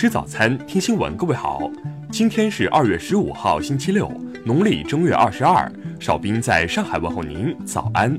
吃早餐，听新闻。各位好，今天是二月十五号，星期六，农历正月二十二。少兵在上海问候您，早安。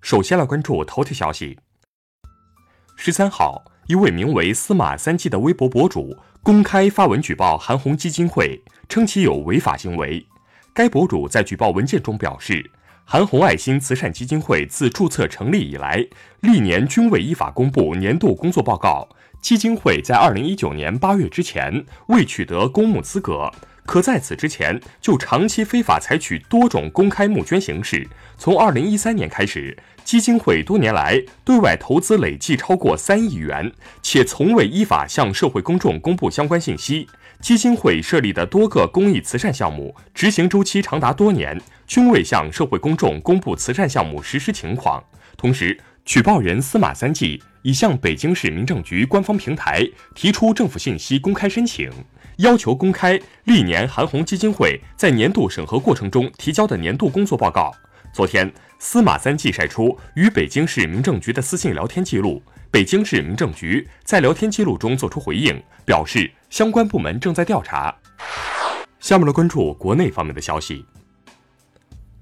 首先来关注头条消息。十三号，一位名为司马三季的微博博主公开发文举报韩红基金会，称其有违法行为。该博主在举报文件中表示。韩红爱心慈善基金会自注册成立以来，历年均未依法公布年度工作报告。基金会在二零一九年八月之前未取得公募资格，可在此之前就长期非法采取多种公开募捐形式。从二零一三年开始，基金会多年来对外投资累计超过三亿元，且从未依法向社会公众公布相关信息。基金会设立的多个公益慈善项目，执行周期长达多年。均未向社会公众公布慈善项目实施情况。同时，举报人司马三季已向北京市民政局官方平台提出政府信息公开申请，要求公开历年韩红基金会在年度审核过程中提交的年度工作报告。昨天，司马三季晒出与北京市民政局的私信聊天记录，北京市民政局在聊天记录中作出回应，表示相关部门正在调查。下面来关注国内方面的消息。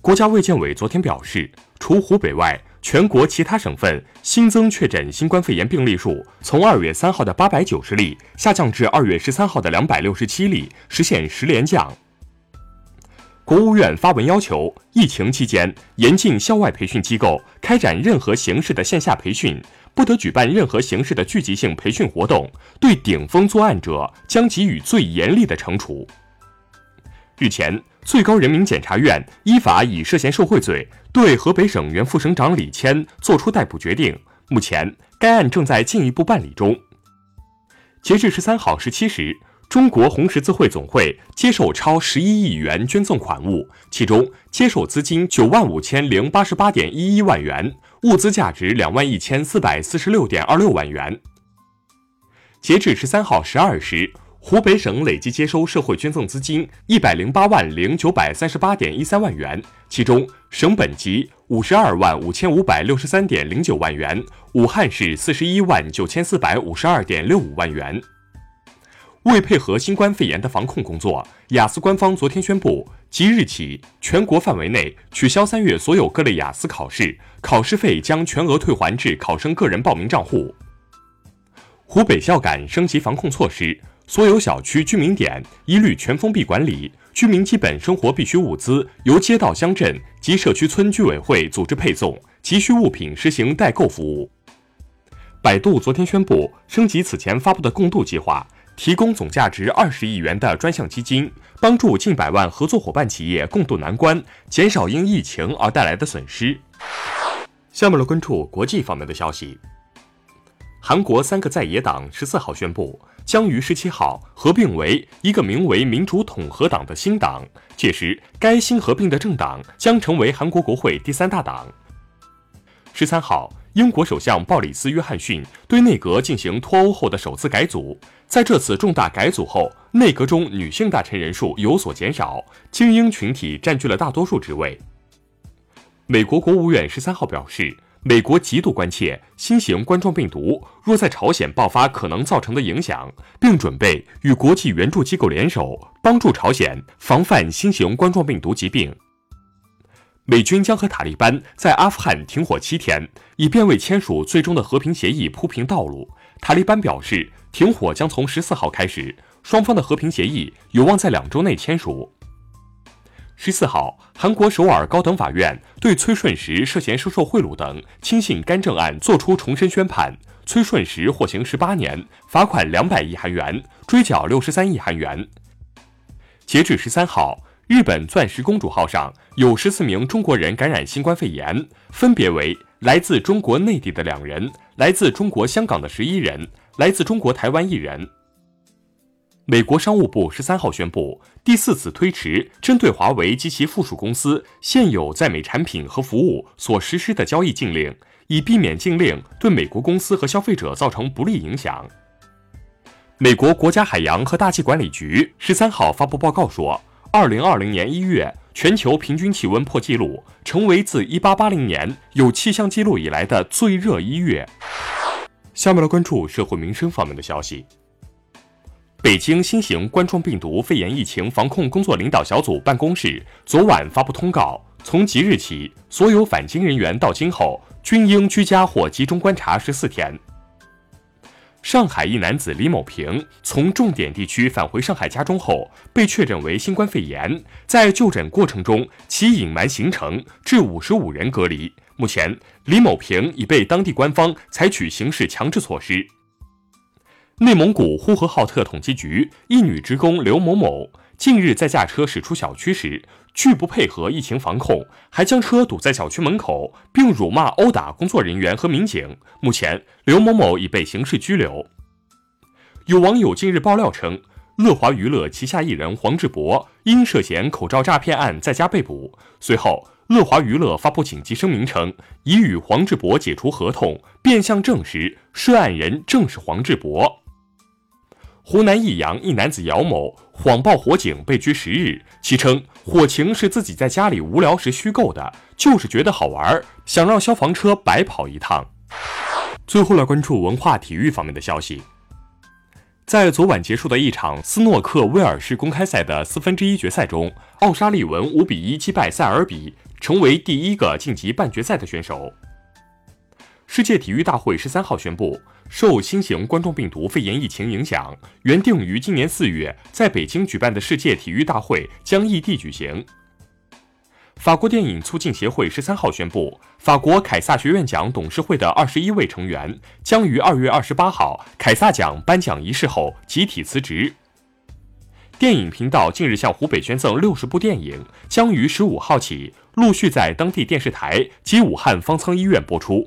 国家卫健委昨天表示，除湖北外，全国其他省份新增确诊新冠肺炎病例数从二月三号的八百九十例下降至二月十三号的两百六十七例，实现十连降。国务院发文要求，疫情期间严禁校外培训机构开展任何形式的线下培训，不得举办任何形式的聚集性培训活动，对顶风作案者将给予最严厉的惩处。日前。最高人民检察院依法以涉嫌受贿罪对河北省原副省长李谦作出逮捕决定。目前，该案正在进一步办理中。截至十三号十七时，中国红十字会总会接受超十一亿元捐赠款物，其中接受资金九万五千零八十八点一一万元，物资价值两万一千四百四十六点二六万元。截至十三号十二时。湖北省累计接收社会捐赠资金一百零八万零九百三十八点一三万元，其中省本级五十二万五千五百六十三点零九万元，武汉市四十一万九千四百五十二点六五万元。为配合新冠肺炎的防控工作，雅思官方昨天宣布，即日起全国范围内取消三月所有各类雅思考试，考试费将全额退还至考生个人报名账户。湖北孝感升级防控措施。所有小区居民点一律全封闭管理，居民基本生活必需物资由街道乡镇及社区村居委会组织配送，急需物品实行代购服务。百度昨天宣布升级此前发布的共度计划，提供总价值二十亿元的专项基金，帮助近百万合作伙伴企业共度难关，减少因疫情而带来的损失。下面来关注国际方面的消息。韩国三个在野党十四号宣布，将于十七号合并为一个名为民主统合党的新党，届时该新合并的政党将成为韩国国会第三大党。十三号，英国首相鲍里斯·约翰逊对内阁进行脱欧后的首次改组，在这次重大改组后，内阁中女性大臣人数有所减少，精英群体占据了大多数职位。美国国务院十三号表示。美国极度关切新型冠状病毒若在朝鲜爆发可能造成的影响，并准备与国际援助机构联手，帮助朝鲜防范新型冠状病毒疾病。美军将和塔利班在阿富汗停火七天，以便为签署最终的和平协议铺平道路。塔利班表示，停火将从十四号开始，双方的和平协议有望在两周内签署。十四号，韩国首尔高等法院对崔顺实涉嫌收受贿赂等轻信干政案作出重申宣判，崔顺实获刑十八年，罚款两百亿韩元，追缴六十三亿韩元。截至十三号，日本钻石公主号上有十四名中国人感染新冠肺炎，分别为来自中国内地的两人，来自中国香港的十一人，来自中国台湾一人。美国商务部十三号宣布，第四次推迟针对华为及其附属公司现有在美产品和服务所实施的交易禁令，以避免禁令对美国公司和消费者造成不利影响。美国国家海洋和大气管理局十三号发布报告说，二零二零年一月，全球平均气温破纪录，成为自一八八零年有气象记录以来的最热一月。下面来关注社会民生方面的消息。北京新型冠状病毒肺炎疫情防控工作领导小组办公室昨晚发布通告，从即日起，所有返京人员到京后均应居家或集中观察十四天。上海一男子李某平从重点地区返回上海家中后，被确诊为新冠肺炎，在就诊过程中其隐瞒行程，致五十五人隔离。目前，李某平已被当地官方采取刑事强制措施。内蒙古呼和浩特统计局一女职工刘某某近日在驾车驶出小区时，拒不配合疫情防控，还将车堵在小区门口，并辱骂、殴打工作人员和民警。目前，刘某某已被刑事拘留。有网友近日爆料称，乐华娱乐旗下艺人黄志博因涉嫌口罩诈骗案在家被捕。随后，乐华娱乐发布紧急声明称，已与黄志博解除合同，变相证实涉案人正是黄志博。湖南益阳一男子姚某谎报火警被拘十日，其称火情是自己在家里无聊时虚构的，就是觉得好玩，想让消防车白跑一趟。最后来关注文化体育方面的消息，在昨晚结束的一场斯诺克威尔士公开赛的四分之一决赛中，奥沙利文五比一击败塞尔比，成为第一个晋级半决赛的选手。世界体育大会十三号宣布，受新型冠状病毒肺炎疫情影响，原定于今年四月在北京举办的世界体育大会将异地举行。法国电影促进协会十三号宣布，法国凯撒学院奖董事会的二十一位成员将于二月二十八号凯撒奖颁奖仪式后集体辞职。电影频道近日向湖北捐赠六十部电影，将于十五号起陆续在当地电视台及武汉方舱医院播出。